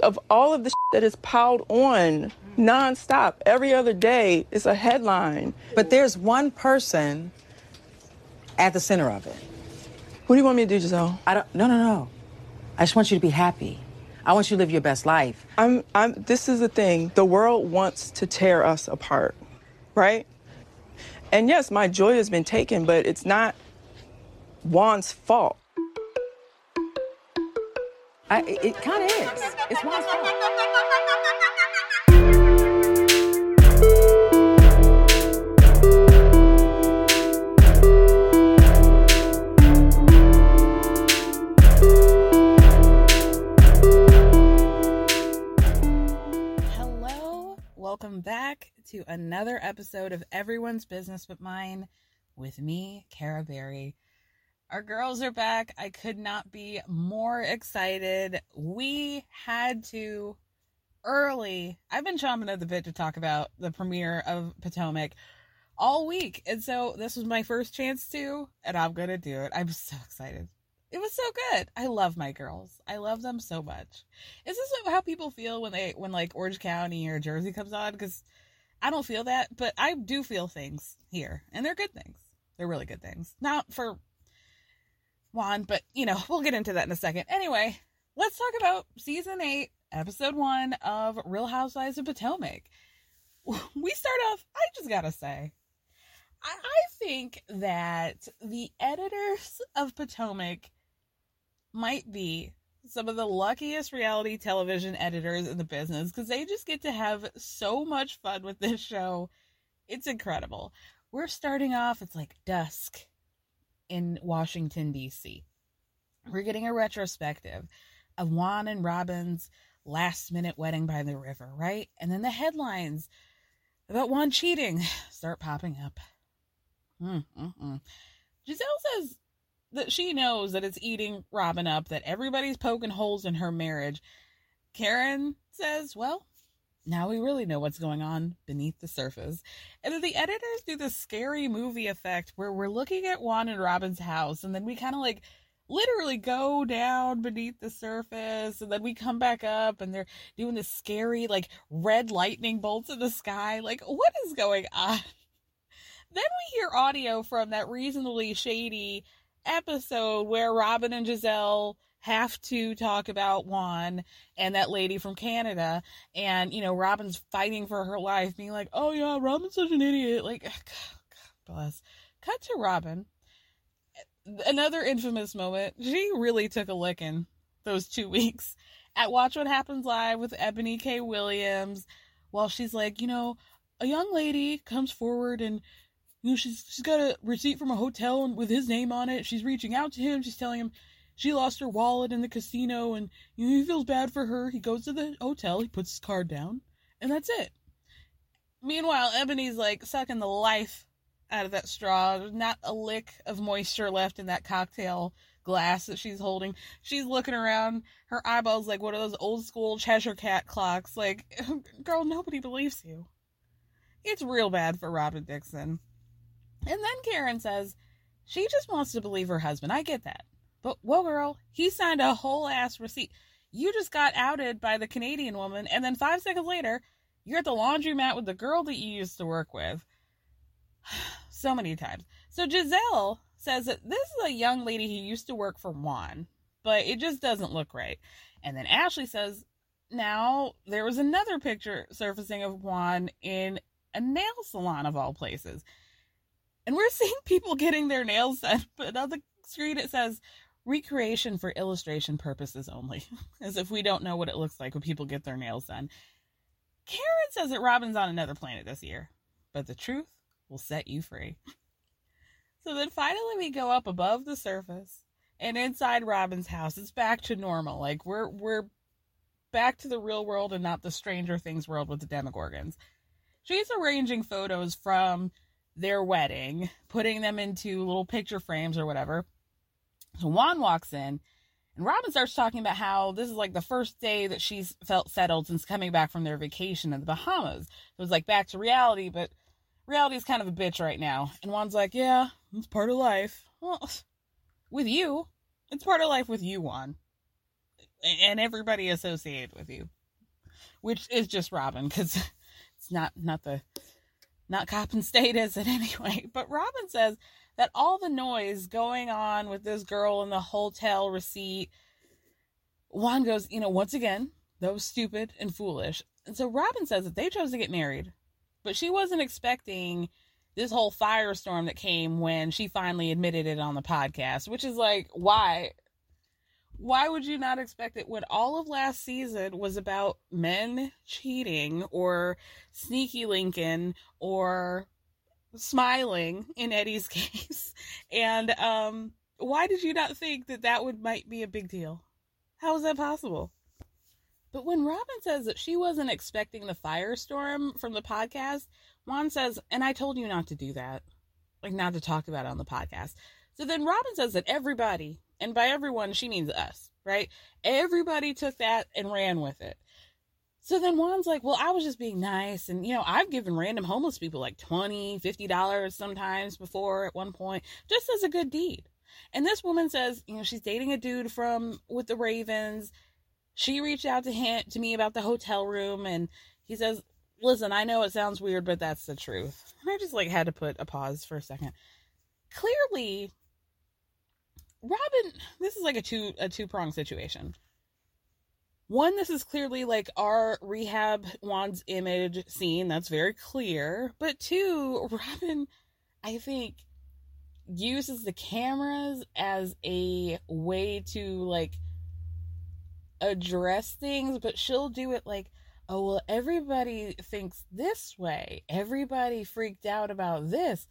of all of the shit that is piled on nonstop. Every other day is a headline. But there's one person at the center of it. What do you want me to do, Gizelle? I don't. No, no, no. I just want you to be happy. I want you to live your best life. I'm. I'm. This is the thing. The world wants to tear us apart, right? And yes, my joy has been taken, but it's not Juan's fault. I, it, kind of is. It's Juan's fault. Hello, welcome back to another episode of Everyone's Business But Mine with me, Kara Berry. Our girls are back. I could not be more excited. We had to early. I've been chomping at the bit to talk about the premiere of Potomac all week. And so this was my first chance to, and I'm going to do it. I'm so excited. It was so good. I love my girls. I love them so much. Is this how people feel when they when like Orange County or Jersey comes on? Because I don't feel that, but I do feel things here, and they're good things. They're really good things. Not for Juan, but you know we'll get into that in a second. Anyway, let's talk about season eight, episode one of Real Housewives of Potomac. We start off. I just gotta say, I, I think that the editors of Potomac might be some of the luckiest reality television editors in the business because they just get to have so much fun with this show. It's incredible. We're starting off, it's like dusk in Washington, D.C. We're getting a retrospective of Juan and Robyn's last minute wedding by the river, right? And then the headlines about Juan cheating start popping up. Mm, mm, mm. Gizelle says that she knows that it's eating Robyn up, that everybody's poking holes in her marriage. Karen says, well, now we really know what's going on beneath the surface. And then the editors do this scary movie effect where we're looking at Juan and Robyn's house, and then we kind of like literally go down beneath the surface, and then we come back up, and they're doing this scary, like, red lightning bolts in the sky. Like, what is going on? Then we hear audio from that reasonably shady episode where Robyn and Gizelle have to talk about Juan and that lady from Canada. And, you know, Robyn's fighting for her life, being like, oh, yeah, Robyn's such an idiot. Like, God, bless. Cut to Robyn. Another infamous moment. She really took a licking those two weeks at Watch What Happens Live with Ebony K. Williams while she's like, you know, a young lady comes forward and you know, she's she's got a receipt from a hotel with his name on it. She's reaching out to him. She's telling him she lost her wallet in the casino, and he feels bad for her. He goes to the hotel. He puts his card down, and that's it. Meanwhile, Ebony's like sucking the life out of that straw. There's not a lick of moisture left in that cocktail glass that she's holding. She's looking around, her eyeballs like one of those old school Cheshire cat clocks. Like, girl, nobody believes you. It's real bad for Robyn Dixon. And then Karen says she just wants to believe her husband. I get that. But whoa, girl, he signed a whole ass receipt. You just got outed by the Canadian woman, and then five seconds later, you're at the laundromat with the girl that you used to work with. so many times. So Gizelle says that this is a young lady who used to work for Juan, but it just doesn't look right. And then Ashley says, now there was another picture surfacing of Juan in a nail salon of all places. And we're seeing people getting their nails done, but on the screen it says recreation for illustration purposes only, as if we don't know what it looks like when people get their nails done. Karen says that Robyn's on another planet this year, but the truth will set you free. So then finally we go up above the surface and inside Robyn's house it's back to normal. Like we're we're back to the real world and not the Stranger Things world with the Demogorgons. She's arranging photos from their wedding, putting them into little picture frames or whatever. So Juan walks in and Robyn starts talking about how this is like the first day that she's felt settled since coming back from their vacation in the Bahamas. It was like back to reality, but reality is kind of a bitch right now. And Juan's like, yeah, it's part of life. Well, with you, it's part of life with you, Juan. And everybody associated with you. Which is just Robyn, because it's not not the not Coppin State, is it anyway? But Robyn says that all the noise going on with this girl in the hotel receipt, Juan goes, you know, once again, that was stupid and foolish. And so Robyn says that they chose to get married but she wasn't expecting this whole firestorm that came when she finally admitted it on the podcast, which is like, why? Why would you not expect it when all of last season was about men cheating or sneaky Lincoln or smiling in Eddie's case? And um, why did you not think that that would might be a big deal? How is that possible? But when Robyn says that she wasn't expecting the firestorm from the podcast, Juan says, and I told you not to do that. Like, not to talk about it on the podcast. So then Robyn says that everybody, and by everyone, she means us, right? Everybody took that and ran with it. So then Juan's like, well, I was just being nice. And, you know, I've given random homeless people like 20 $50 sometimes before at one point, just as a good deed. And this woman says, you know, she's dating a dude from with the Ravens she reached out to him to me about the hotel room and he says listen i know it sounds weird but that's the truth and i just like had to put a pause for a second clearly Robyn this is like a two a two prong situation one this is clearly like our rehab Juan's image scene that's very clear but two Robyn, i think uses the cameras as a way to like address things, but she'll do it like, oh, well, everybody thinks this way. Everybody freaked out about this.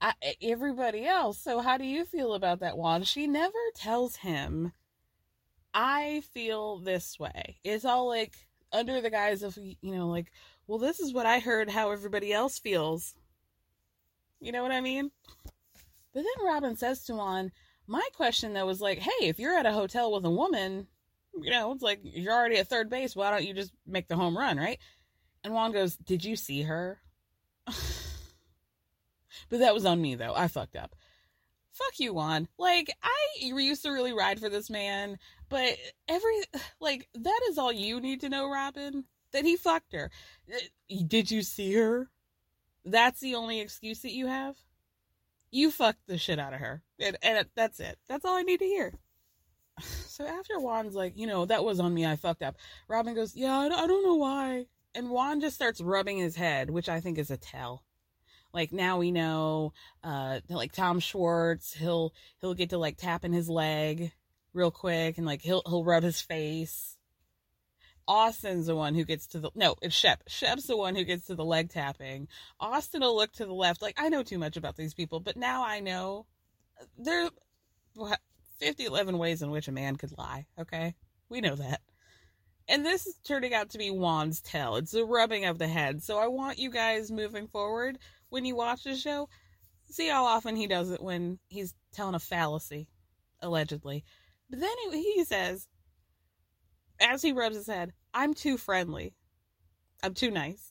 I, everybody else. So, how do you feel about that one? She never tells him, I feel this way. It's all like under the guise of, you know, like, well, this is what I heard how everybody else feels. You know what I mean? But then Robyn says to Juan, my question though was like, hey, if you're at a hotel with a woman, you know, it's like you're already at third base. Why don't you just make the home run, right? And Juan goes, Did you see her? but that was on me, though. I fucked up. Fuck you, Juan. Like, I used to really ride for this man, but every, like, that is all you need to know, Robyn. That he fucked her. Uh, did you see her? That's the only excuse that you have? You fucked the shit out of her. And, and that's it. That's all I need to hear. So after Juan's like, you know, that was on me, I fucked up. Robyn goes, yeah, I don't know why. And Juan just starts rubbing his head, which I think is a tell. Like now we know, uh, like Tom Schwartz, he'll he'll get to like tapping his leg real quick, and like he'll he'll rub his face. Austin's the one who gets to the no, it's Shep. Shep's the one who gets to the leg tapping. Austin will look to the left. Like I know too much about these people, but now I know there are 50, 11 ways in which a man could lie. Okay, we know that. And this is turning out to be Juan's tell. It's the rubbing of the head. So I want you guys moving forward when you watch the show, see how often he does it when he's telling a fallacy, allegedly. But then he, says, as he rubs his head, I'm too friendly. I'm too nice.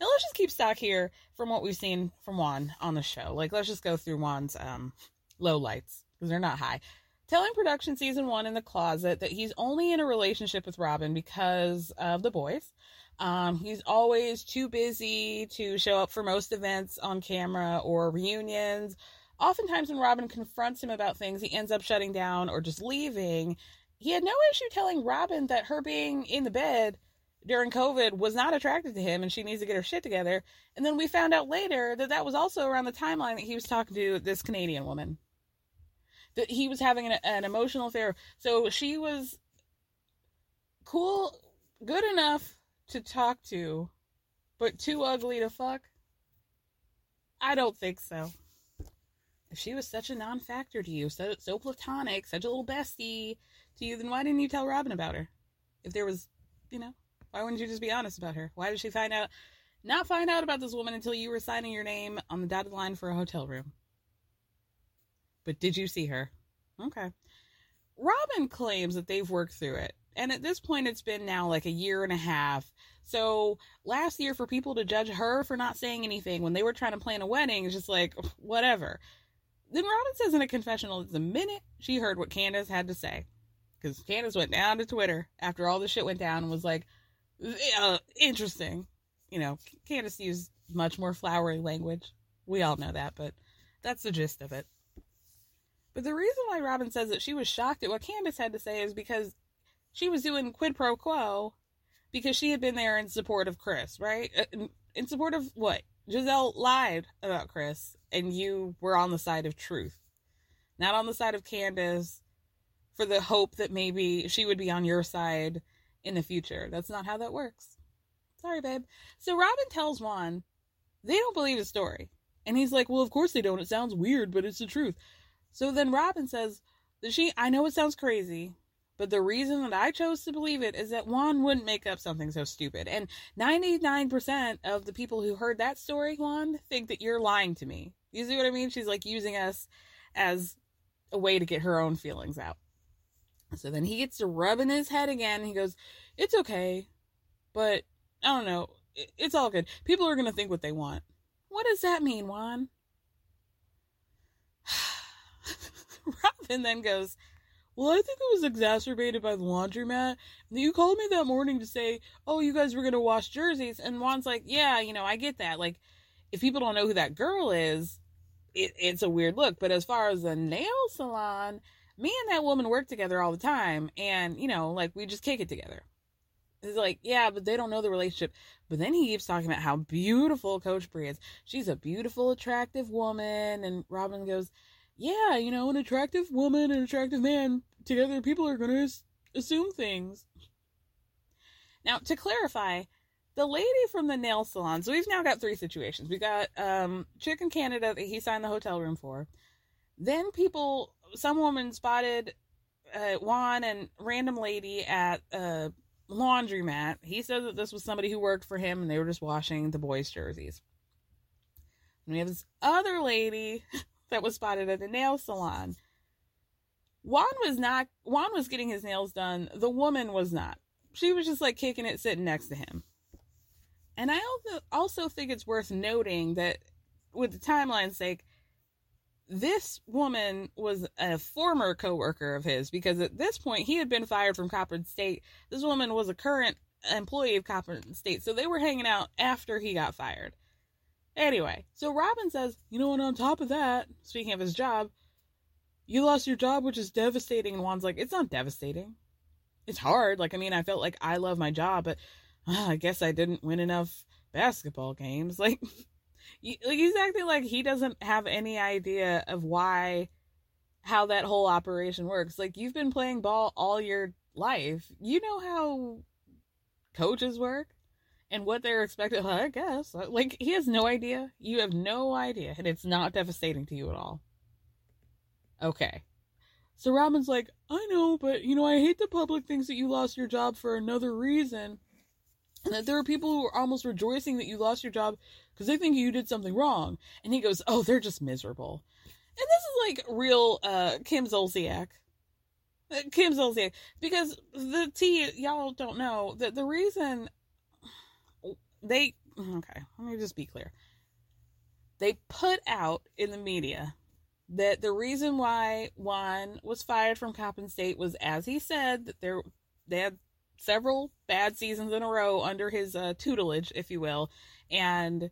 Now let's just keep stock here from what we've seen from Juan on the show. Like let's just go through Juan's um low lights because they're not high. Telling production season one in the closet that he's only in a relationship with Robyn because of the boys. Um, he's always too busy to show up for most events on camera or reunions. Oftentimes, when Robyn confronts him about things, he ends up shutting down or just leaving he had no issue telling Robyn that her being in the bed during COVID was not attracted to him and she needs to get her shit together. And then we found out later that that was also around the timeline that he was talking to this Canadian woman. That he was having an, an emotional affair. So she was cool, good enough to talk to, but too ugly to fuck? I don't think so. If she was such a non factor to you, so, so platonic, such a little bestie, to you, then why didn't you tell Robyn about her? If there was, you know, why wouldn't you just be honest about her? Why did she find out, not find out about this woman until you were signing your name on the dotted line for a hotel room? But did you see her? Okay. Robyn claims that they've worked through it. And at this point, it's been now like a year and a half. So last year, for people to judge her for not saying anything when they were trying to plan a wedding, is just like, whatever. Then Robyn says in a confessional that the minute she heard what Candace had to say because Candace went down to Twitter after all this shit went down and was like, uh, interesting. You know, Candace used much more flowery language. We all know that, but that's the gist of it. But the reason why Robyn says that she was shocked at what Candace had to say is because she was doing quid pro quo because she had been there in support of Chris, right? Uh, in support of what? Gizelle lied about Chris, and you were on the side of truth, not on the side of Candace for the hope that maybe she would be on your side in the future. That's not how that works. Sorry, babe. So Robyn tells Juan they don't believe his story. And he's like, Well, of course they don't. It sounds weird, but it's the truth. So then Robyn says that she, I know it sounds crazy, but the reason that I chose to believe it is that Juan wouldn't make up something so stupid. And 99% of the people who heard that story, Juan, think that you're lying to me. You see what I mean? She's like using us as a way to get her own feelings out. So then he gets to rubbing his head again. He goes, It's okay, but I don't know. It's all good. People are going to think what they want. What does that mean, Juan? Robyn then goes, Well, I think it was exacerbated by the laundromat. You called me that morning to say, Oh, you guys were going to wash jerseys. And Juan's like, Yeah, you know, I get that. Like, if people don't know who that girl is, it, it's a weird look. But as far as the nail salon, me and that woman work together all the time and you know like we just kick it together it's like yeah but they don't know the relationship but then he keeps talking about how beautiful coach Bree is she's a beautiful attractive woman and robyn goes yeah you know an attractive woman and an attractive man together people are going to assume things now to clarify the lady from the nail salon so we've now got three situations we got um chick in canada that he signed the hotel room for then people some woman spotted uh, Juan and random lady at a laundromat. He said that this was somebody who worked for him and they were just washing the boys' jerseys. And we have this other lady that was spotted at a nail salon. Juan was not, Juan was getting his nails done. The woman was not. She was just like kicking it sitting next to him. And I also, also think it's worth noting that, with the timeline's sake, this woman was a former coworker of his because at this point he had been fired from Coppin State. This woman was a current employee of Coppin State, so they were hanging out after he got fired. Anyway, so Robyn says, you know, and on top of that, speaking of his job, you lost your job, which is devastating. And Juan's like, it's not devastating. It's hard. Like, I mean, I felt like I love my job, but uh, I guess I didn't win enough basketball games. Like, he's acting like he doesn't have any idea of why how that whole operation works like you've been playing ball all your life you know how coaches work and what they're expected. I guess like he has no idea. You have no idea, and it's not devastating to you at all. Okay. So Robyn's like, I know, but you know, I hate the public thinks that you lost your job for another reason. And that there are people who are almost rejoicing that you lost your job because they think you did something wrong. And he goes, Oh, they're just miserable. And this is like real uh Kim Zolciak. Uh, Kim Zolciak. Because the T y'all don't know that the reason they okay, let me just be clear. They put out in the media that the reason why Juan was fired from Coppin State was, as he said, that there they had several bad seasons in a row under his uh, tutelage, if you will, and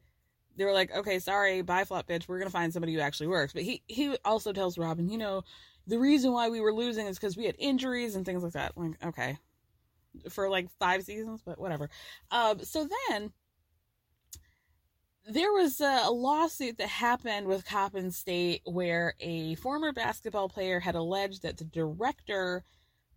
they were like, "Okay, sorry, bye, flop bitch. We're gonna find somebody who actually works." But he he also tells Robyn, you know, the reason why we were losing is because we had injuries and things like that. Like, okay, for like five seasons, but whatever. Um, so then there was a, a, lawsuit that happened with Coppin State where a former basketball player had alleged that the director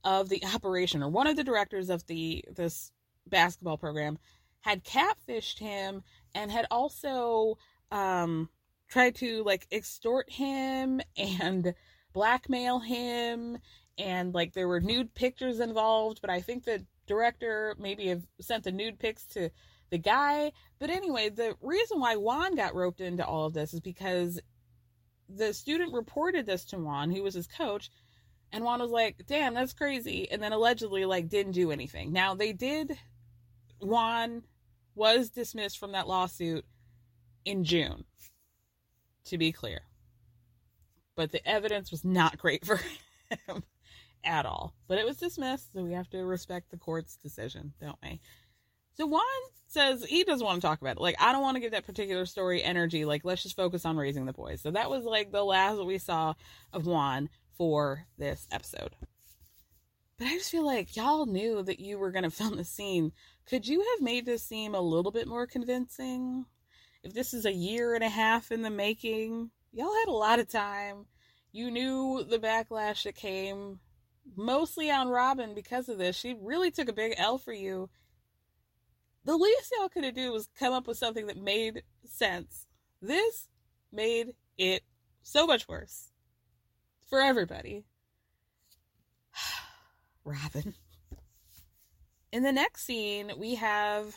of the operation or one of the directors of the this basketball program had catfished him and had also um tried to like extort him and blackmail him and like there were nude pictures involved but i think the director maybe have sent the nude pics to the guy. But anyway, the reason why Juan got roped into all of this is because the student reported this to Juan, who was his coach, and Juan was like, "Damn, that's crazy," and then allegedly like didn't do anything. Now they did. Juan was dismissed from that lawsuit in June. To be clear, but the evidence was not great for him at all. But it was dismissed, so we have to respect the court's decision, don't we? So Juan says he doesn't want to talk about it. Like, I don't want to give that particular story energy. Like, let's just focus on raising the boys. So that was like the last we saw of Juan for this episode. But I just feel like y'all knew that you were going to film the scene. Could you have made this seem a little bit more convincing? If this is a year and a half in the making, y'all had a lot of time. You knew the backlash that came mostly on Robyn because of this. She really took a big L for you the least y'all could have do was come up with something that made sense. This made it so much worse for everybody. Robyn. In the next scene, we have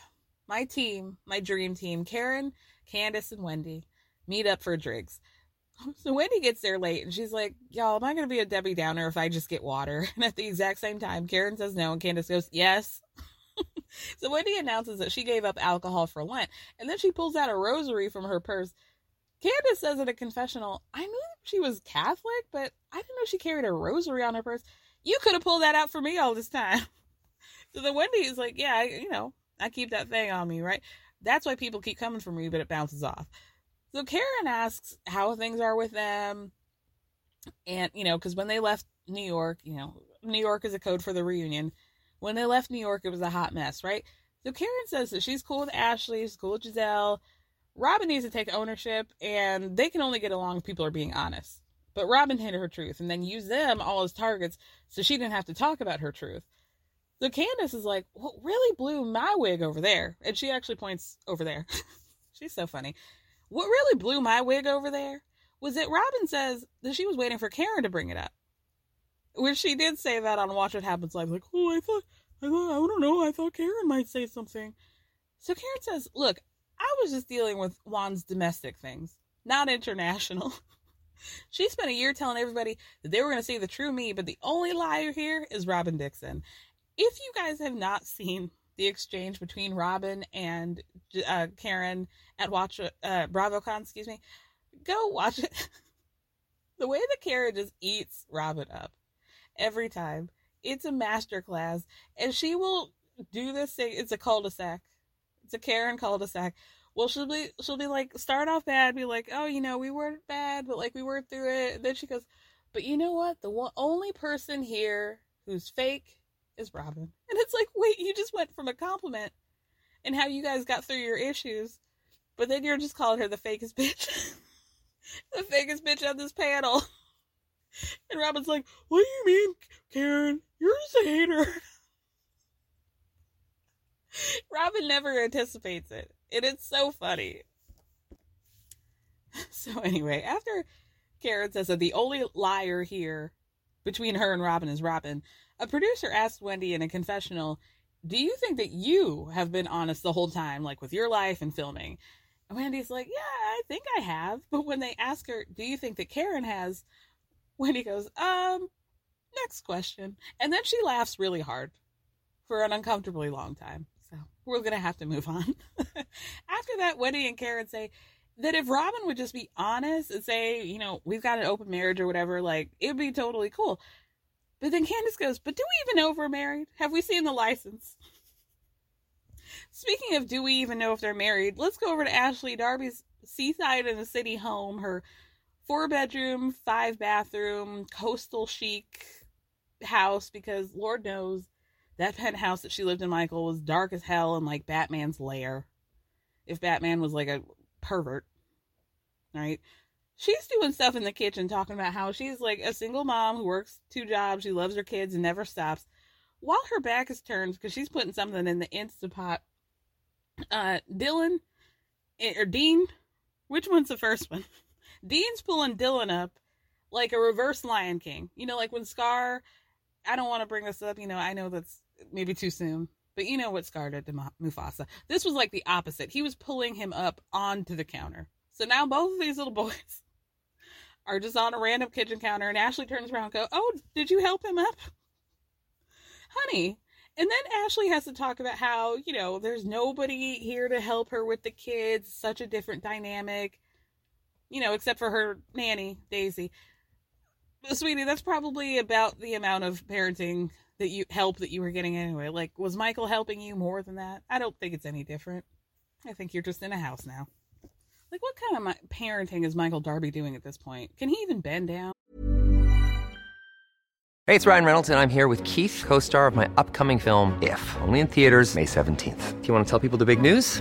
my team, my dream team, Karen, Candace, and Wendy meet up for drinks. So Wendy gets there late and she's like, Y'all, am I going to be a Debbie Downer if I just get water? And at the exact same time, Karen says no, and Candace goes, Yes. so Wendy announces that she gave up alcohol for Lent, and then she pulls out a rosary from her purse. Candace says in a confessional, I knew she was Catholic, but I didn't know she carried a rosary on her purse. You could have pulled that out for me all this time. so then Wendy is like, Yeah, you know, I keep that thing on me, right? That's why people keep coming for me, but it bounces off. So Karen asks how things are with them. And, you know, because when they left New York, you know, New York is a code for the reunion. When they left New York, it was a hot mess, right? So Karen says that she's cool with Ashley, she's cool with Gizelle. Robyn needs to take ownership, and they can only get along if people are being honest. But Robyn hid her truth and then used them all as targets so she didn't have to talk about her truth. So Candace is like, What really blew my wig over there? And she actually points over there. She's so funny. What really blew my wig over there was that Robyn says that she was waiting for Karen to bring it up. Which she did say that on Watch What Happens Live, like, oh, I thought, I thought, I don't know, I thought Karen might say something. So Karen says, look, I was just dealing with Juan's domestic things, not international. she spent a year telling everybody that they were going to see the true me, but the only liar here is Robyn Dixon. If you guys have not seen the exchange between Robyn and uh, Karen at Watch uh, BravoCon, excuse me, go watch it. the way that Karen just eats Robyn up every time. It's a masterclass, and she will do this thing. It's a cul-de-sac. It's a Karen cul-de-sac. Well, she'll be she'll be like start off bad, be like, oh, you know, we weren't bad, but like we worked through it. And then she goes, but you know what? The one, only person here who's fake is Robyn. And it's like, wait, you just went from a compliment and how you guys got through your issues, but then you're just calling her the fakest bitch. the fakest bitch on this panel. And Robyn's like, What do you mean, Karen? You're just a hater. Robyn never anticipates it. And it's so funny. So anyway, after Karen says that the only liar here between her and Robyn is Robyn, a producer asked Wendy in a confessional, Do you think that you have been honest the whole time, like with your life and filming? And Wendy's like, Yeah, I think I have. But when they ask her, Do you think that Karen has? Wendy goes, Um, next question. And then she laughs really hard for an uncomfortably long time. So we're going to have to move on. After that, Wendy and Karen say that if Robyn would just be honest and say, you know, we've got an open marriage or whatever, like it'd be totally cool. But then Candace goes, but do we even know if we're married? Have we seen the license? Speaking of do we even know if they're married, let's go over to Ashley Darby's seaside in the city home, her four bedroom, five bathroom, coastal chic house, because Lord knows that penthouse that she lived in, Michael, was dark as hell and like Batman's lair. If Batman was like a pervert, right? She's doing stuff in the kitchen talking about how she's like a single mom who works two jobs, she loves her kids and never stops. While her back is turned because she's putting something in the Instapot, uh, Dylan eh, or Dean, which one's the first one? Dean's pulling Dylan up like a reverse Lion King. You know, like when Scar. I don't want to bring this up. You know, I know that's maybe too soon, but you know what Scar did to Mufasa. This was like the opposite. He was pulling him up onto the counter. So now both of these little boys are just on a random kitchen counter, and Ashley turns around and go, "Oh, did you help him up, honey?" And then Ashley has to talk about how you know there's nobody here to help her with the kids. Such a different dynamic, you know, except for her nanny Daisy. Sweetie, that's probably about the amount of parenting that you help that you were getting anyway. Like, was Michael helping you more than that? I don't think it's any different. I think you're just in a house now. Like, what kind of parenting is Michael Darby doing at this point? Can he even bend down? Hey, it's Ryan Reynolds, and I'm here with Keith, co star of my upcoming film, If, only in theaters, May 17th. Do you want to tell people the big news?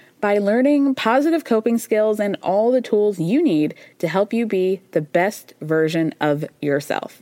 by learning positive coping skills and all the tools you need to help you be the best version of yourself.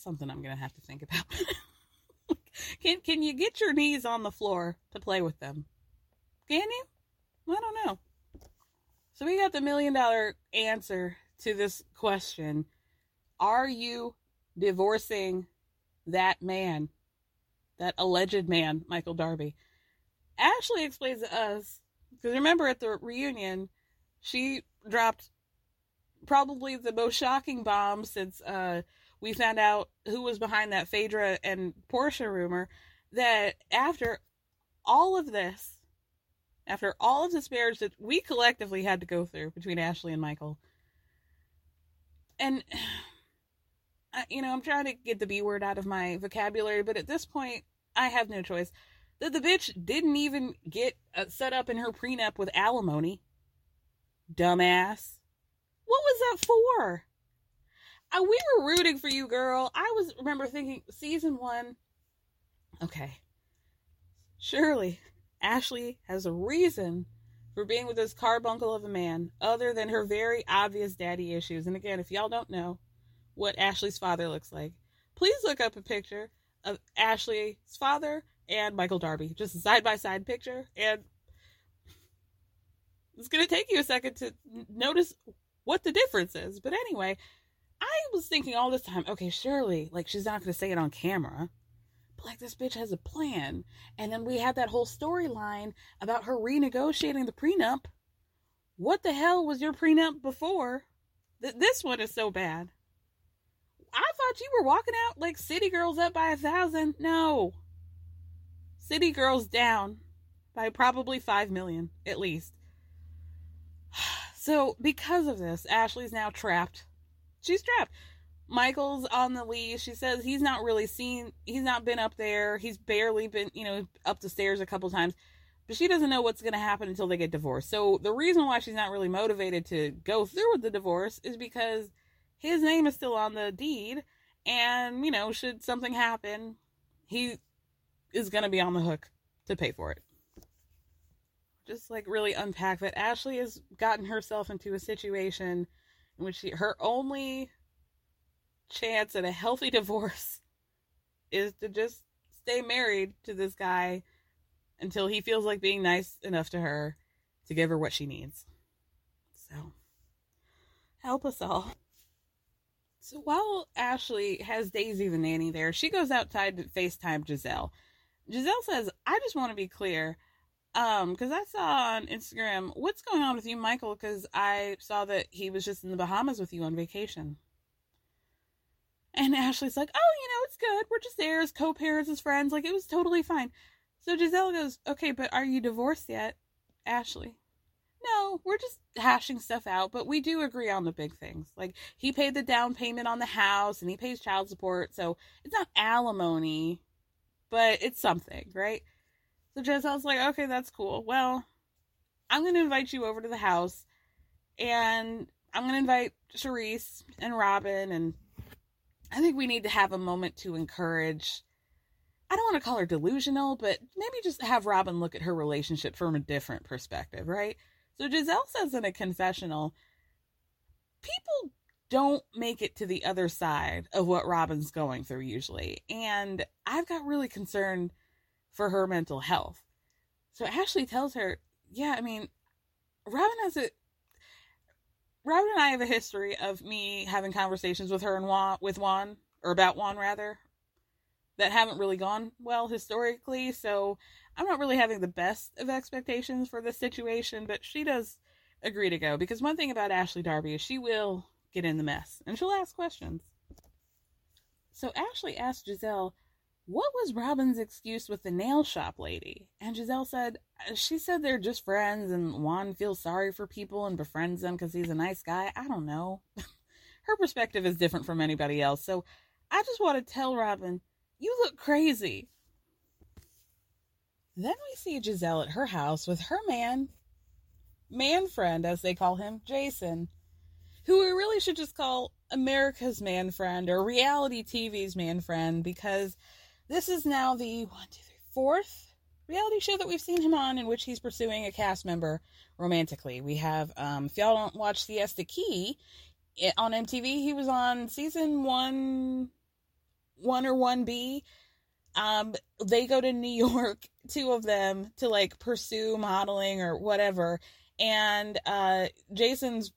That's something I'm to have to think about. can, can you get your knees on the floor to play with them? Can you? I don't know. So we got the million dollar answer to this question. Are you divorcing that man, that alleged man, Michael Darby? Ashley explains to us, because remember at the reunion, she dropped probably the most shocking bomb since uh, we found out who was behind that Phaedra and Portia rumor. That after all of this, after all of this marriage that we collectively had to go through between Ashley and Michael, and you know, I'm trying to get the B word out of my vocabulary, but at this point, I have no choice. That the bitch didn't even get uh, set up in her prenup with alimony. Dumbass. What was that for? Uh, we were rooting for you, girl. I was remember thinking season one. Okay, surely Ashley has a reason for being with this carbuncle of a man, other than her very obvious daddy issues. And again, if y'all don't know what Ashley's father looks like, please look up a picture of Ashley's father and Michael Darby, just a side by side picture, and it's gonna take you a second to notice what the difference is. But anyway, I was thinking all this time, okay, surely, like, she's not going to say it on camera. But, like, this bitch has a plan. And then we had that whole storyline about her renegotiating the prenup. What the hell was your prenup before? Th- this one is so bad. I thought you were walking out like City Girls up by a thousand. No. City Girls down by probably five million, at least. So, because of this, Ashley's now trapped she's trapped. Michael's on the leash. She says he's not really seen, he's not been up there. He's barely been, you know, up the stairs a couple times. But she doesn't know what's going to happen until they get divorced. So the reason why she's not really motivated to go through with the divorce is because his name is still on the deed. And, you know, should something happen, he is going to be on the hook to pay for it. Just like really unpack that Ashley has gotten herself into a situation in which she, her only chance at a healthy divorce is to just stay married to this guy until he feels like being nice enough to her to give her what she needs. So, help us all. So while Ashley has Daisy the nanny there, she goes outside to FaceTime Gizelle. Gizelle says, I just want to be clear. Um, because I saw on Instagram, what's going on with you, Michael? Because I saw that he was just in the Bahamas with you on vacation. And Ashley's like, oh, you know, it's good. We're just there as co parents, as friends. Like, it was totally fine. So gizelle goes, okay, but are you divorced yet, Ashley? No, we're just hashing stuff out, but we do agree on the big things. Like, he paid the down payment on the house and he pays child support. So it's not alimony, but it's something, right? So Gizelle's like, okay, that's cool. Well, I'm going to invite you over to the house and I'm going to invite Charrisse and Robyn. And I think we need to have a moment to encourage. I don't want to call her delusional, but maybe just have Robyn look at her relationship from a different perspective, right? So Gizelle says in a confessional, people don't make it to the other side of what Robyn's going through usually. And I've got really concerned for her mental health. So Ashley tells her, yeah, I mean, Robyn has a Robyn and I have a history of me having conversations with her and Juan, with Juan, or about Juan rather, that haven't really gone well historically. So I'm not really having the best of expectations for this situation, but she does agree to go because one thing about Ashley Darby is she will get in the mess and she'll ask questions. So Ashley asked Gizelle, what was Robyn's excuse with the nail shop lady? And Gizelle said, uh, she said they're just friends and Juan feels sorry for people and befriends them because he's a nice guy. I don't know. Her perspective is different from anybody else. So I just want to tell Robyn, you look crazy. Then we see Gizelle at her house with her man, man friend, as they call him, Jason, who we really should just call America's man friend or reality TV's man friend because this is now the one, two, three, fourth reality show that we've seen him on in which he's pursuing a cast member romantically. We have, um, if y'all don't watch Siesta Key it, on MTV, he was on season one, one or one B. Um, they go to New York, two of them, to like pursue modeling or whatever. And uh, Jason's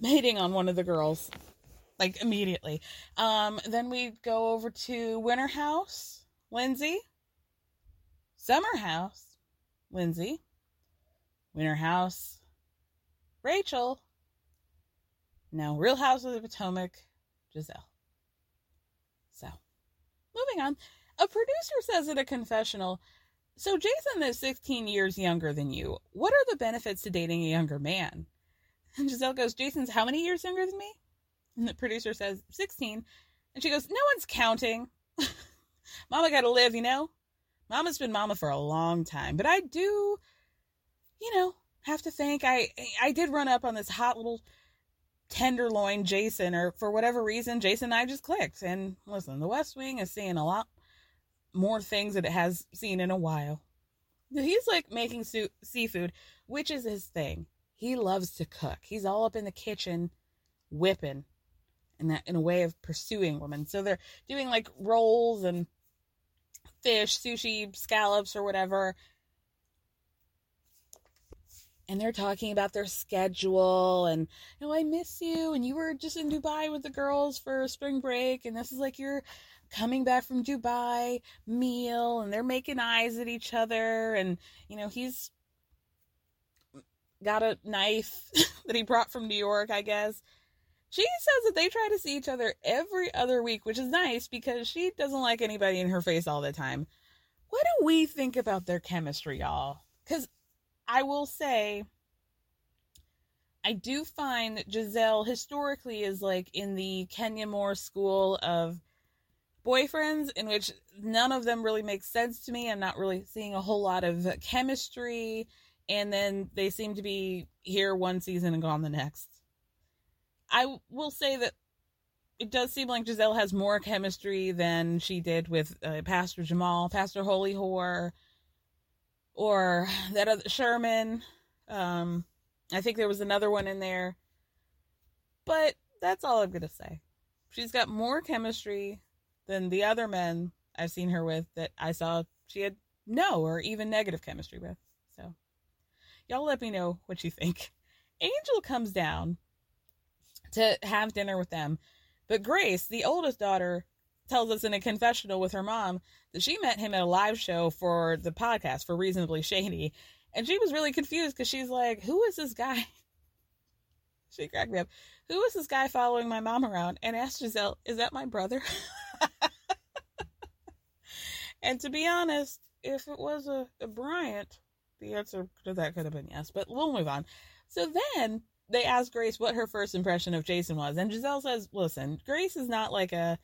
hitting on one of the girls like immediately. Um, then we go over to Winter House Lindsay. Summer House, Lindsay. Winter House, Rachel. Now, Real House of the Potomac, Gizelle. So, moving on. A producer says in a confessional, so Jason is 16 years younger than you. What are the benefits to dating a younger man? And Gizelle goes, Jason's how many years younger than me? And the producer says, 16. And she goes, No one's counting. Mama got to live, you know? Mama's been mama for a long time. But I do, you know, have to think I I did run up on this hot little tenderloin Jason, or for whatever reason, Jason and I just clicked. And listen, the West Wing is seeing a lot more things that it has seen in a while. He's like making su- seafood, which is his thing. He loves to cook. He's all up in the kitchen whipping in that in a way of pursuing women. So they're doing like rolls and fish, sushi, scallops or whatever. And they're talking about their schedule and you know, I miss you and you were just in Dubai with the girls for spring break and this is like your coming back from Dubai meal and they're making eyes at each other and you know he's got a knife that he brought from New York I guess she says that they try to see each other every other week which is nice because she doesn't like anybody in her face all the time what do we think about their chemistry y'all cuz I will say I do find that Gizelle historically is like in the Kenya Moore school of boyfriends in which none of them really make sense to me. I'm not really seeing a whole lot of chemistry. And then they seem to be here one season and gone the next. I will say that it does seem like Gizelle has more chemistry than she did with uh, Pastor Jamal, Pastor Holy Whore, or that other Sherman. Um, I think there was another one in there. But that's all I'm to say. She's got more chemistry than the other men I've seen her with that I saw she had no or even negative chemistry with. So, y'all let me know what you think. Angel comes down to have dinner with them, but Grace, the oldest daughter, tells us in a confessional with her mom that she met him at a live show for the podcast for Reasonably Shady. And she was really confused because she's like, Who is this guy? she cracked me up. Who is this guy following my mom around? And asked Gizelle, Is that my brother? and to be honest, if it was a, a Bryant, the answer to that could have been yes, but we'll move on. So then they ask Grace what her first impression of Jason was, and Gizelle says, Listen, Grace is not like a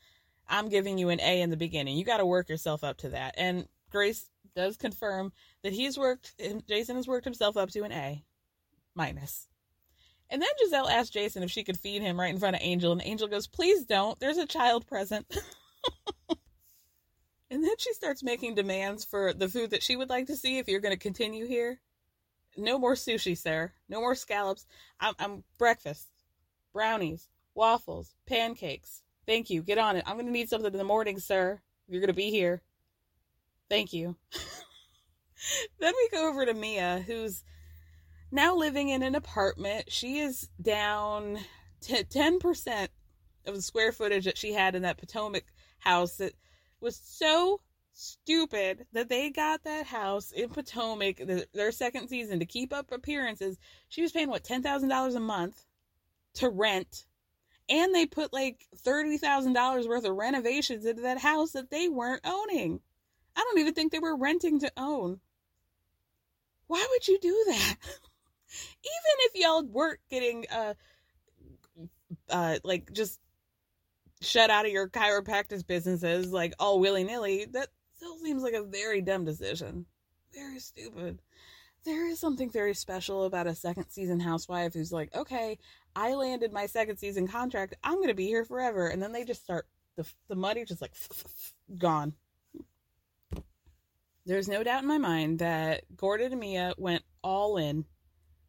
I'm giving you an A in the beginning. You got to work yourself up to that. And Grace does confirm that he's worked, Jason has worked himself up to an A minus. And then Gizelle asked Jason if she could feed him right in front of Angel, and Angel goes, Please don't. There's a child present. and then she starts making demands for the food that she would like to see if you're going to continue here. No more sushi, sir. No more scallops. I'm, I'm breakfast, brownies, waffles, pancakes. Thank you. Get on it. I'm going to need something in the morning, sir. You're going to be here. Thank you. then we go over to Mia, who's now living in an apartment. She is down to 10% of the square footage that she had in that Potomac house that was so stupid that they got that house in Potomac, their second season, to keep up appearances. She was paying, what, $10,000 a month to rent. And they put like $30,000 worth of renovations into that house that they weren't owning. I don't even think they were renting to own. Why would you do that? even if y'all weren't getting uh uh like just shut out of your chiropractic businesses like all willy-nilly that still seems like a very dumb decision. Very stupid. There is something very special about a second season housewife who's like okay i landed my second season contract. I'm gonna be here forever. And then they just start the, the money just like gone. There's no doubt in my mind that gordon and mia went all in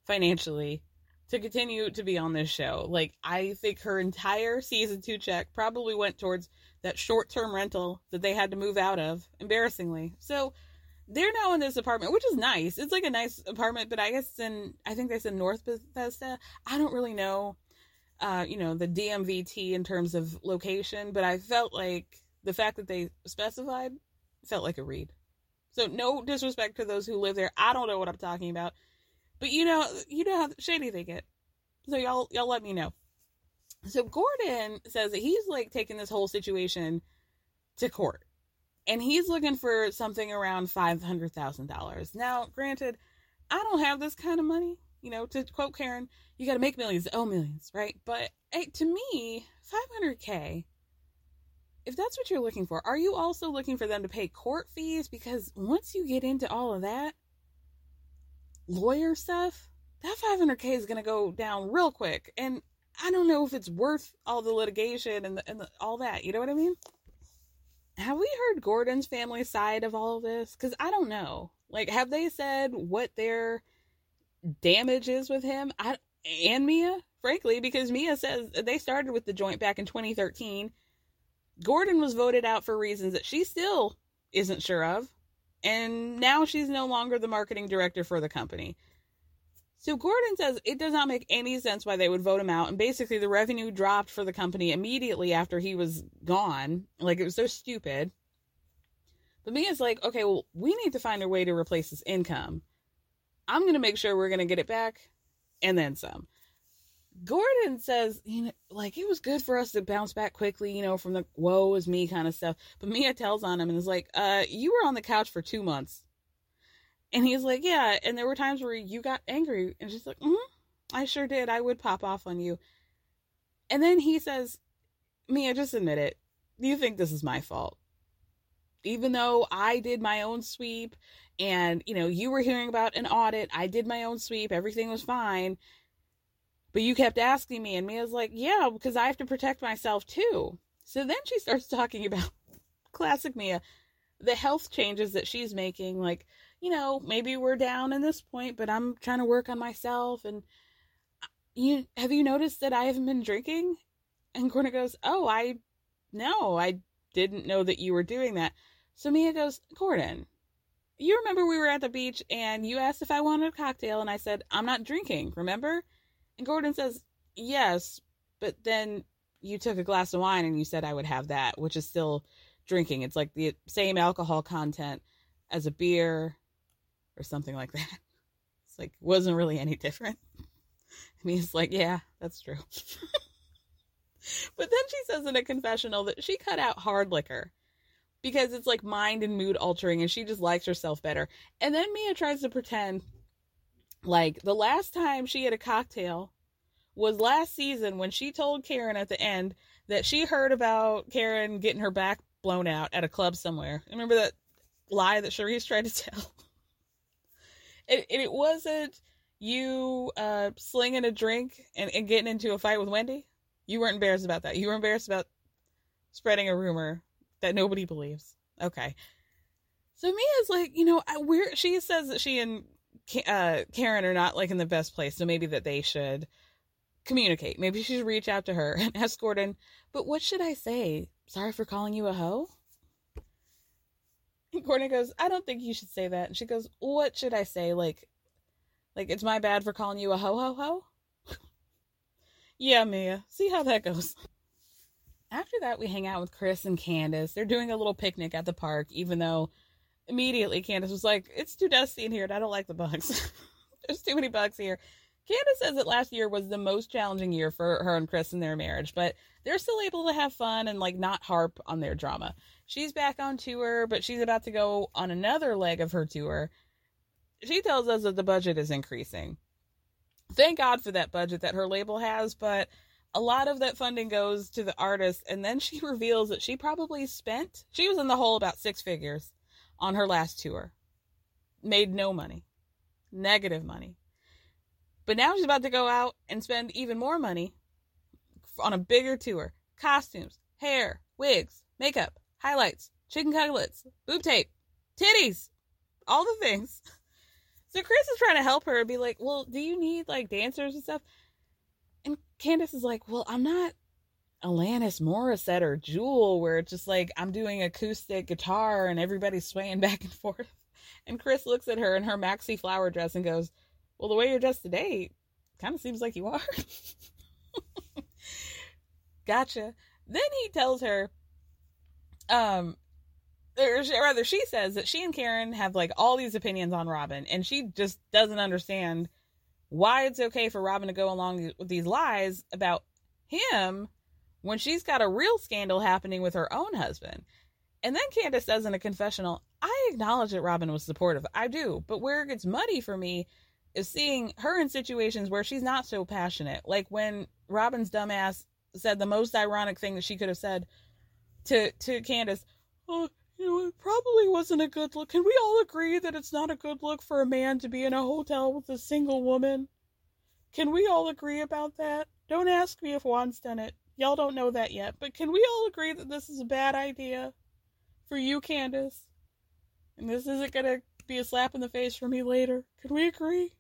financially to continue to be on this show. Like I think her entire season 2 check probably went towards that short-term rental that they had to move out of, embarrassingly. So they're now in this apartment, which is nice. It's like a nice apartment, but I guess in I think they said North Bethesda. I don't really know uh, you know, the DMVT in terms of location, but I felt like the fact that they specified felt like a read. So no disrespect to those who live there. I don't know what I'm talking about. But you know, you know how shady they get. So y'all, y'all let me know. So Gordon says that he's like taking this whole situation to court, and he's looking for something around five hundred thousand dollars. Now, granted, I don't have this kind of money. You know, to quote Karen, you got to make millions, oh millions, right? But hey, to me, 500K, if that's what you're looking for, are you also looking for them to pay court fees? Because once you get into all of that lawyer stuff, that 500K is going to go down real quick. And I don't know if it's worth all the litigation and, the, and the, all that. You know what I mean? Have we heard Gordon's family side of all of this? Because I don't know. Like, have they said what their damage is with him? I and Mia, frankly, because Mia says they started with the joint back in 2013. Gordon was voted out for reasons that she still isn't sure of. And now she's no longer the marketing director for the company. So Gordon says it does not make any sense why they would vote him out. And basically, the revenue dropped for the company immediately after he was gone. Like, it was so stupid. But Mia's like, okay, well, we need to find a way to replace this income. I'm going to make sure we're going to get it back and then some. Gordon says, you know, like it was good for us to bounce back quickly, you know, from the woe is me kind of stuff. But Mia tells on him and is like, uh, you were on the couch for two months. And he's like, yeah. And there were times where you got angry. And she's like, mm-hmm, I sure did. I would pop off on you. And then he says, Mia, just admit it. You think this is my fault? Even though I did my own sweep and, you know, you were hearing about an audit, I did my own sweep, everything was fine. But you kept asking me, and Mia's like, yeah, because I have to protect myself too. So then she starts talking about classic Mia, the health changes that she's making. Like, you know, maybe we're down in this point, but I'm trying to work on myself. And uh, you have you noticed that I haven't been drinking? And Gordon goes, oh, I no, I didn't know that you were doing that. So Mia goes, Gordon, you remember we were at the beach and you asked if I wanted a cocktail, and I said, I'm not drinking, remember? And Gordon says, Yes, but then you took a glass of wine and you said I would have that, which is still drinking. It's like the same alcohol content as a beer or something like that. It's like, wasn't really any different. I mean, it's like, yeah, that's true. but then she says in a confessional that she cut out hard liquor because it's like mind and mood altering and she just likes herself better. And then Mia tries to pretend like the last time she had a cocktail was last season when she told Karen at the end that she heard about Karen getting her back blown out at a club somewhere. Remember that lie that Charisse tried to tell? And it wasn't you uh, slinging a drink and, and getting into a fight with Wendy. You weren't embarrassed about that. You were embarrassed about spreading a rumor that nobody believes. Okay. So Mia's like, you know, we're, she says that she and uh, Karen are not like in the best place, so maybe that they should communicate. Maybe she should reach out to her and ask Gordon, but what should I say? Sorry for calling you a hoe? And Gordon goes, I don't think you should say that. And she goes, What should I say? Like, like it's my bad for calling you a ho ho ho? yeah, Mia. See how that goes. After that, we hang out with Chris and Candace. They're doing a little picnic at the park, even though immediately Candace was like, It's too dusty in here and I don't like the bugs. There's too many bugs here. Candace says that last year was the most challenging year for her and Chris in their marriage, but they're still able to have fun and like not harp on their drama. She's back on tour, but she's about to go on another leg of her tour. She tells us that the budget is increasing. Thank God for that budget that her label has, but a lot of that funding goes to the artist. And then she reveals that she probably spent, she was in the hole about six figures on her last tour. Made no money, negative money. But now she's about to go out and spend even more money on a bigger tour. Costumes, hair, wigs, makeup, highlights, chicken cutlets, boob tape, titties, all the things. So Chris is trying to help her and be like, well, do you need like dancers and stuff? And Candace is like, well, I'm not Alanis Morissette or Jewel, where it's just like I'm doing acoustic guitar and everybody's swaying back and forth. And Chris looks at her in her maxi flower dress and goes, Well, the way you're dressed today kind of seems like you are. gotcha. Then he tells her, um, or rather, she says that she and Karen have like all these opinions on Robyn, and she just doesn't understand why it's okay for Robyn to go along with these lies about him when she's got a real scandal happening with her own husband. And then Candace says in a confessional, I acknowledge that Robyn was supportive. I do. But where it gets muddy for me is seeing her in situations where she's not so passionate. Like when Robyn's dumbass said the most ironic thing that she could have said to to Candace. Oh, you know, it probably wasn't a good look. Can we all agree that it's not a good look for a man to be in a hotel with a single woman? Can we all agree about that? Don't ask me if Juan's done it. Y'all don't know that yet, but can we all agree that this is a bad idea for you, Candace? And this isn't gonna be a slap in the face for me later. Can we agree?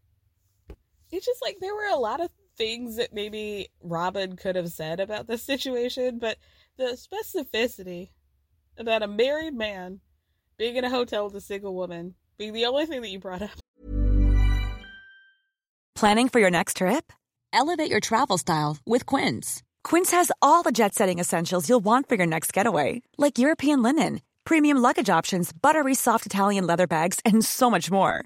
It's just like there were a lot of things that maybe Robyn could have said about this situation, but the specificity about a married man being in a hotel with a single woman being the only thing that you brought up. Planning for your next trip? Elevate your travel style with Quince. Quince has all the jet setting essentials you'll want for your next getaway, like European linen, premium luggage options, buttery soft Italian leather bags, and so much more.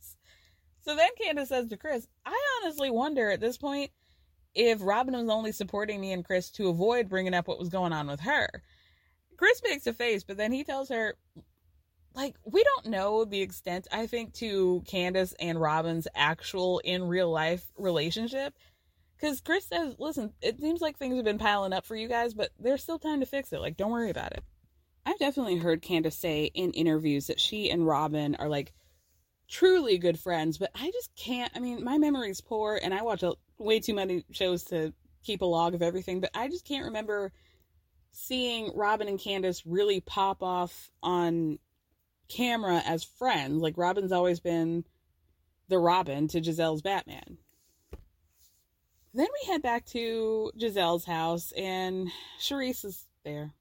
So then Candace says to Chris, I honestly wonder at this point if Robyn was only supporting me and Chris to avoid bringing up what was going on with her. Chris makes a face, but then he tells her, like, we don't know the extent, I think, to Candace and Robyn's actual in real life relationship. Because Chris says, listen, it seems like things have been piling up for you guys, but there's still time to fix it. Like, don't worry about it. I've definitely heard Candace say in interviews that she and Robyn are like truly good friends, but I just can't. I mean, my memory's poor and I watch a, way too many shows to keep a log of everything, but I just can't remember seeing Robyn and Candace really pop off on camera as friends. Like, Robyn's always been the Robin to Gizelle's Batman. Then we head back to Gizelle's house, and Charisse is there.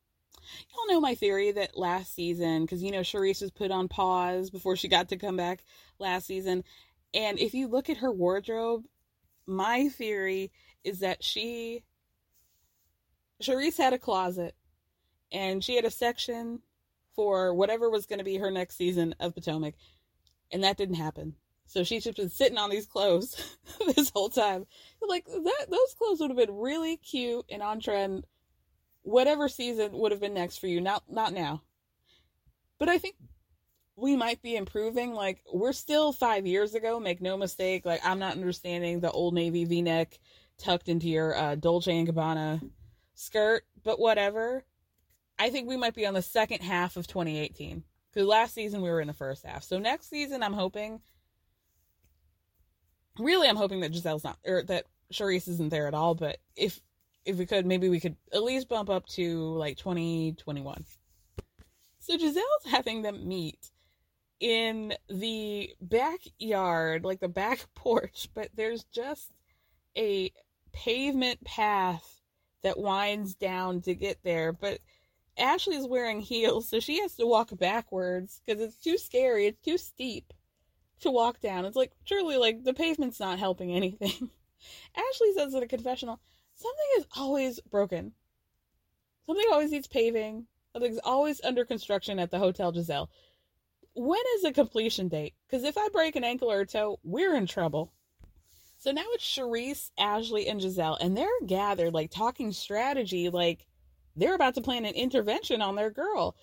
Y'all know my theory that last season, because you know Charisse was put on pause before she got to come back last season. And if you look at her wardrobe, my theory is that she, Charisse had a closet and she had a section for whatever was going to be her next season of Potomac. And that didn't happen. So she's just been sitting on these clothes this whole time. Like that, those clothes would have been really cute and on trend whatever season would have been next for you. Not not now. But I think we might be improving. Like we're still five years ago. Make no mistake. Like I'm not understanding the old navy V-neck tucked into your uh, Dolce and Gabbana skirt, but whatever. I think we might be on the second half of 2018 because last season we were in the first half. So next season, I'm hoping. Really, I'm hoping that Gizelle's not or that Charisse isn't there at all. But if if we could, maybe we could at least bump up to like 2021. So Gizelle's having them meet in the backyard, like the back porch, but there's just a pavement path that winds down to get there. But Ashley's wearing heels, so she has to walk backwards because it's too scary. It's too steep to walk down. It's like, truly, like the pavement's not helping anything. Ashley says in a confessional, something is always broken. Something always needs paving. Something's always under construction at the Hotel Gizelle. When is the completion date? Because if I break an ankle or a toe, we're in trouble. So now it's Charisse, Ashley, and Gizelle, and they're gathered, like talking strategy, like they're about to plan an intervention on their girl.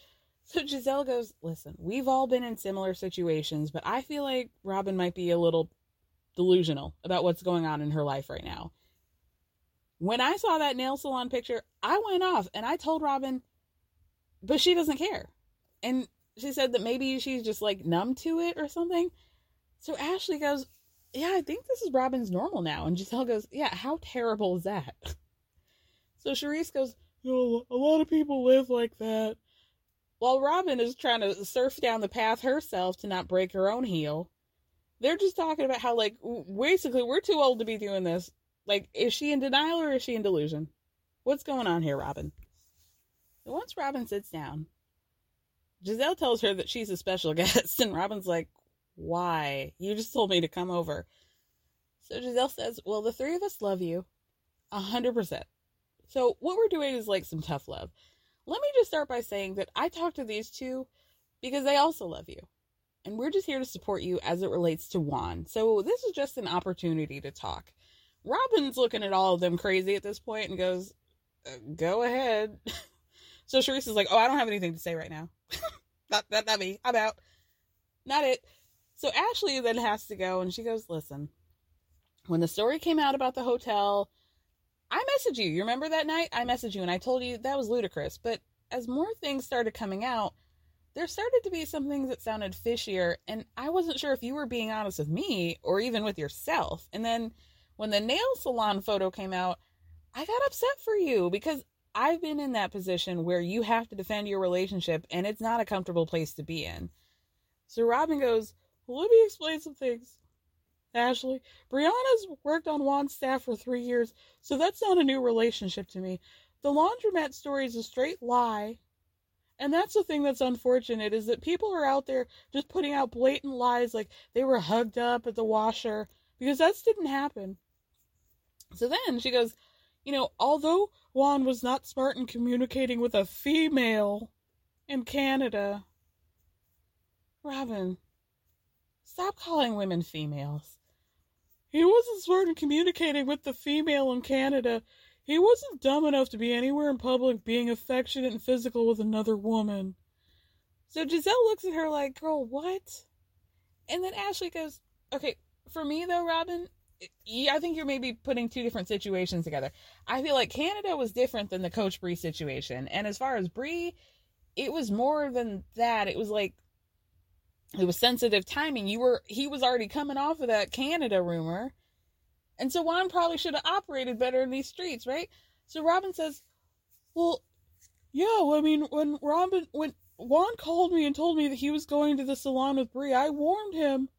So Gizelle goes, Listen, we've all been in similar situations, but I feel like Robyn might be a little delusional about what's going on in her life right now. When I saw that nail salon picture, I went off and I told Robyn, but she doesn't care. And she said that maybe she's just like numb to it or something. So Ashley goes, Yeah, I think this is Robyn's normal now. And Gizelle goes, Yeah, how terrible is that? So Charisse goes, You know, a lot of people live like that. While Robyn is trying to surf down the path herself to not break her own heel, they're just talking about how, like, basically, we're too old to be doing this. Like, is she in denial or is she in delusion? What's going on here, Robyn? So once Robyn sits down, Gizelle tells her that she's a special guest, and Robyn's like, Why? You just told me to come over. So Gizelle says, Well, the three of us love you. A hundred percent. So what we're doing is like some tough love. Let me just start by saying that I talked to these two because they also love you. And we're just here to support you as it relates to Juan. So this is just an opportunity to talk. Robyn's looking at all of them crazy at this point and goes, uh, Go ahead. so Charisse is like, Oh, I don't have anything to say right now. not, not, not me. I'm out. Not it. So Ashley then has to go and she goes, Listen, when the story came out about the hotel, I messaged you. You remember that night? I messaged you and I told you that was ludicrous. But as more things started coming out, there started to be some things that sounded fishier. And I wasn't sure if you were being honest with me or even with yourself. And then when the nail salon photo came out, I got upset for you because I've been in that position where you have to defend your relationship and it's not a comfortable place to be in. So Robyn goes, well, let me explain some things. Ashley, Brianna's worked on Juan's staff for three years, so that's not a new relationship to me. The laundromat story is a straight lie. And that's the thing that's unfortunate is that people are out there just putting out blatant lies like they were hugged up at the washer because that didn't happen. So then she goes, you know, although Juan was not smart in communicating with a female in Canada, Robyn, stop calling women females. He wasn't smart in communicating with the female in Canada. He wasn't dumb enough to be anywhere in public being affectionate and physical with another woman. So Gizelle looks at her like, girl, what? And then Ashley goes, okay, for me though, Robyn, I think you're maybe putting two different situations together. I feel like Canada was different than the Coach Bree situation. And as far as Bree, it was more than that. It was like it was sensitive timing. You were he was already coming off of that Canada rumor. And so Juan probably should have operated better in these streets, right? So Robyn says, Well, yeah, I mean when Robyn when Juan called me and told me that he was going to the salon with Bree, I warned him.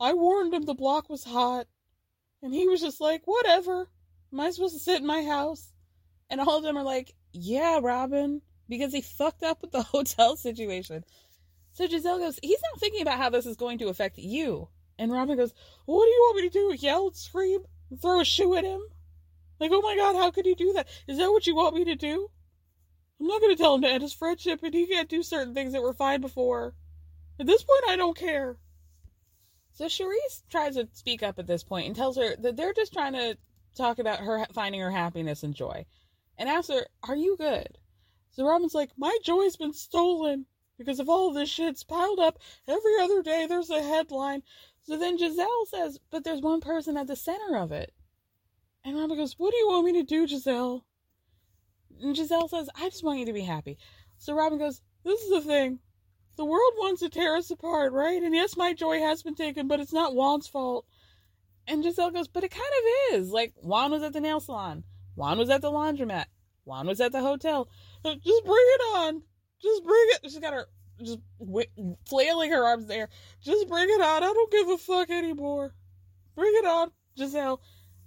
I warned him the block was hot. And he was just like, Whatever. Am I supposed to sit in my house? And all of them are like, Yeah, Robyn. Because he fucked up with the hotel situation. So Gizelle goes, he's not thinking about how this is going to affect you. And Robyn goes, what do you want me to do? Yell, scream, throw a shoe at him? Like, oh my god, how could you do that? Is that what you want me to do? I'm not going to tell him to end his friendship, and he can't do certain things that were fine before. At this point, I don't care. So Charisse tries to speak up at this point and tells her that they're just trying to talk about her finding her happiness and joy. And asks her, Are you good? So Robyn's like, My joy's been stolen because of all this shit's piled up. Every other day there's a headline. So then gizelle says but there's one person at the center of it. And robyn goes what do you want me to do gizelle? And gizelle says i just want you to be happy. So robyn goes this is the thing the world wants to tear us apart right and yes my joy has been taken but it's not juan's fault and gizelle goes but it kind of is like juan was at the nail salon juan was at the laundromat juan was at the hotel uh, just bring it on just bring it. She's got her just w- flailing her arms there. Just bring it on. I don't give a fuck anymore. Bring it on, Gizelle.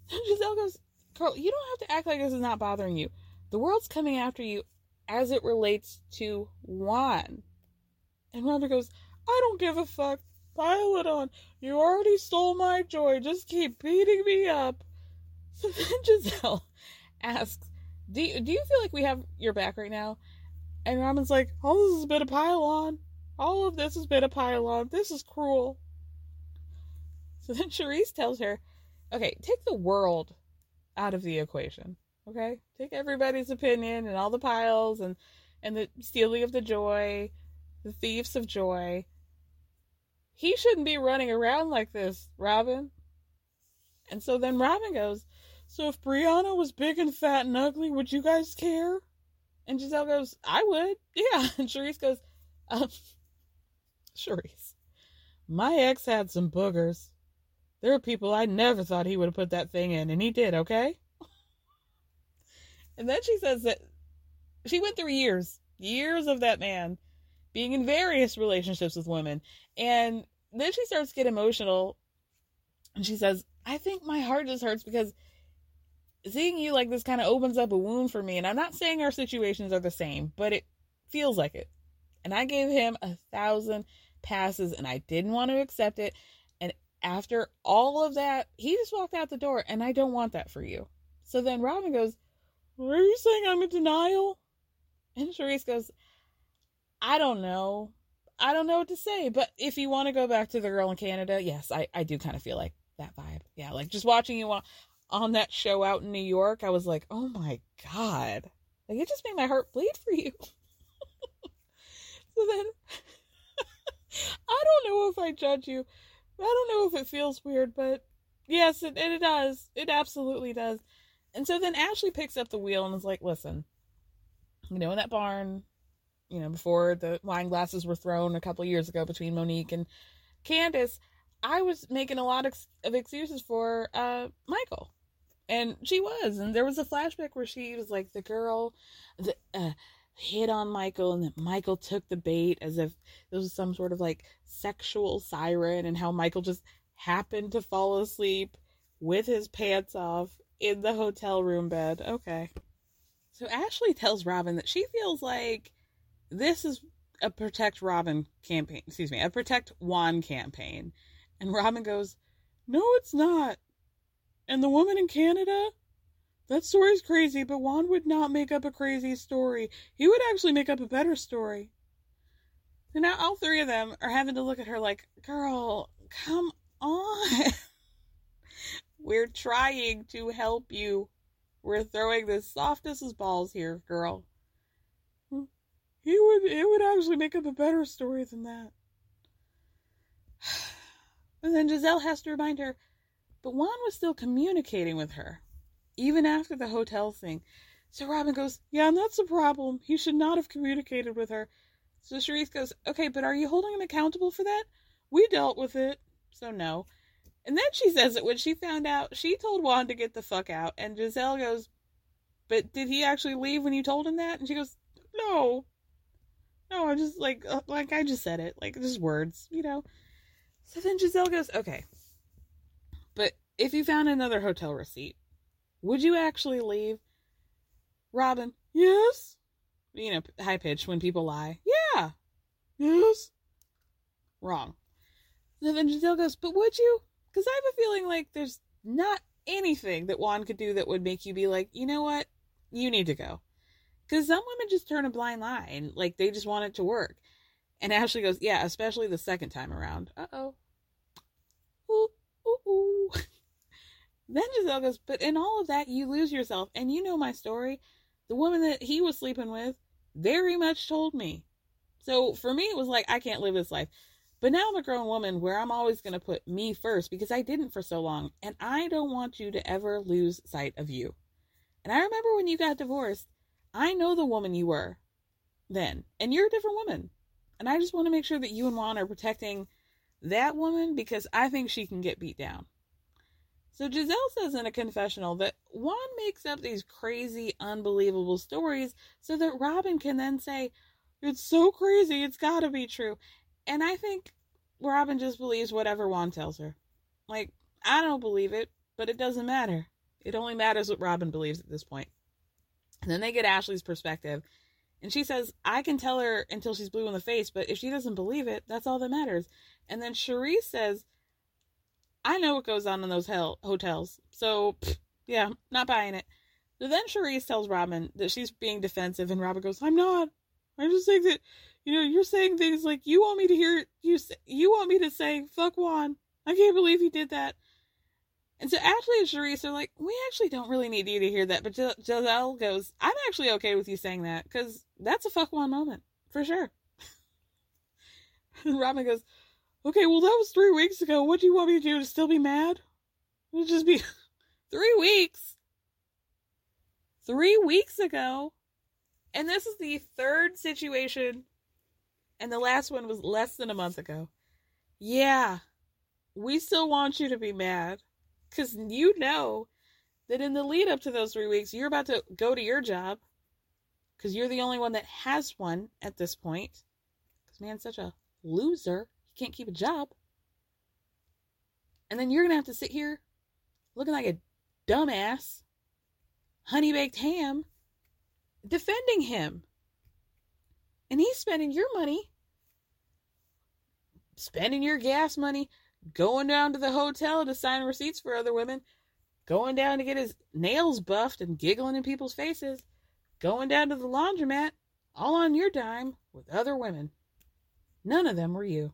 Gizelle goes, Carl, you don't have to act like this is not bothering you. The world's coming after you as it relates to Juan. And Rhonda goes, I don't give a fuck. Pile it on. You already stole my joy. Just keep beating me up. So then Gizelle asks, do you, do you feel like we have your back right now? And Robyn's like, all this has been a pile on. All of this has been a pile on. This is cruel. So then Charisse tells her, okay, take the world out of the equation. Okay? Take everybody's opinion and all the piles and, and the stealing of the joy, thieves of joy. He shouldn't be running around like this, Robyn. And so then Robyn goes, So if Brianna was big and fat and ugly, would you guys care? And Gizelle goes, I would. Yeah. And Charisse goes, um, Charisse, my ex had some boogers. There are people I never thought he would have put that thing in, and he did, okay? and then she says that she went through years, years of that man being in various relationships with women. And then she starts to get emotional and she says, I think my heart just hurts because seeing you like this kind of opens up a wound for me. And I'm not saying our situations are the same, but it feels like it. And I gave him a thousand passes and I didn't want to accept it. And after all of that, he just walked out the door and I don't want that for you. So then Robyn goes, Are you saying I'm in denial? And Charisse goes, I don't know. I don't know what to say. But if you want to go back to the girl in Canada, yes, I, I do kind of feel like that vibe. Yeah, like just watching you on, on that show out in New York, I was like, oh my God. Like it just made my heart bleed for you. so then I don't know if I judge you. I don't know if it feels weird, but yes, it, it does. It absolutely does. And so then Ashley picks up the wheel and is like, listen, you know, in that barn, you know, before the wine glasses were thrown a couple years ago between Monique and Candace, I was making a lot of, excuses for uh, Michael. And she was. And there was a flashback where she was like the girl that uh, hit on Michael and that Michael took the bait as if this was some sort of like sexual siren and how Michael just happened to fall asleep with his pants off in the hotel room bed. Okay. So Ashley tells Robyn that she feels like this is a protect Robyn campaign, excuse me, a protect Juan campaign. And Robyn goes, No, it's not. And the woman in Canada? That story's crazy, but Juan would not make up a crazy story. He would actually make up a better story. And now all three of them are having to look at her like, Girl, come on. We're trying to help you. We're throwing the softest as balls here, girl. He would it would actually make up a better story than that. And then Gizelle has to remind her, but Juan was still communicating with her, even after the hotel thing. So Robyn goes, Yeah, and that's the problem. He should not have communicated with her. So Charisse goes, Okay, but are you holding him accountable for that? We dealt with it, so no. And then she says that when she found out, she told Juan to get the fuck out. And Gizelle goes, But did he actually leave when you told him that? And she goes, No. No, I just like uh, like I just said it. Like just words, you know. So then Gizelle goes, Okay. But if you found another hotel receipt, would you actually leave? Robyn, yes. You know, high pitched when people lie. Yeah. Yes. Wrong. So then Gizelle goes, But would you? Because I have a feeling like there's not anything that Juan could do that would make you be like, you know what? You need to go. Because some women just turn a blind eye and like they just want it to work. And Ashley goes, Yeah, especially the second time around. Uh oh. Ooh, ooh, ooh. then Gizelle goes, But in all of that, you lose yourself. And you know my story. The woman that he was sleeping with very much told me. So for me, it was like, I can't live this life. But now I'm a grown woman where I'm always going to put me first because I didn't for so long. And I don't want you to ever lose sight of you. And I remember when you got divorced, I know the woman you were then, and you're a different woman. And I just want to make sure that you and Juan are protecting that woman because I think she can get beat down. So Gizelle says in a confessional that Juan makes up these crazy, unbelievable stories so that Robyn can then say, It's so crazy, it's gotta be true. And I think Robyn just believes whatever Juan tells her. Like, I don't believe it, but it doesn't matter. It only matters what Robyn believes at this point. And then they get Ashley's perspective. And she says, I can tell her until she's blue in the face, but if she doesn't believe it, that's all that matters. And then Charisse says, I know what goes on in those hell hotels. So, pff, yeah, not buying it. So then Charisse tells Robyn that she's being defensive, and Robyn goes, I'm not. I'm just saying that, you know, you're saying things like, you want me to hear, you, you want me to say, fuck Juan. I can't believe he did that. And so Ashley and Charisse are like, we actually don't really need you to hear that. But Gizelle goes, I'm actually okay with you saying that because that's a fuck Juan moment for sure. and Robyn goes, okay, well, that was three weeks ago. What do you want me to do to still be mad? It'll just be three weeks. Three weeks ago. And this is the third situation. And the last one was less than a month ago. Yeah. we still want you to be mad because you know that in the lead up to those three weeks, you're about to go to your job because you're the only one that has one at this point. Because man's such a loser, he can't keep a job. And then you're going to have to sit here looking like a dumbass, honey baked ham, defending him. And he's spending your money, spending your gas money, going down to the hotel to sign receipts for other women, going down to get his nails buffed and giggling in people's faces, going down to the laundromat, all on your dime with other women. None of them were you.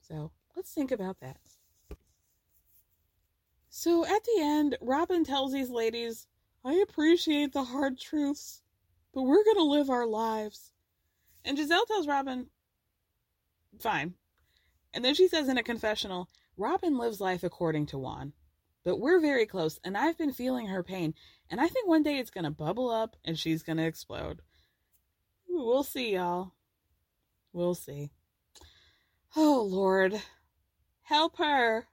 So let's think about that. So at the end, Robyn tells these ladies, I appreciate the hard truths, but we're going to live our lives. And Gizelle tells Robyn, fine. And then she says in a confessional, Robyn lives life according to Juan, but we're very close, and I've been feeling her pain, and I think one day it's going to bubble up and she's going to explode. We'll see, y'all. We'll see. Oh, Lord. Help her.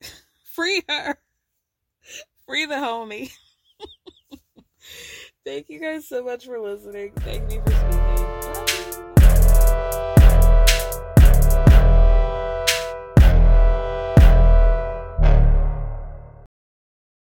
Free her. Free the homie. Thank you guys so much for listening. Thank me for speaking.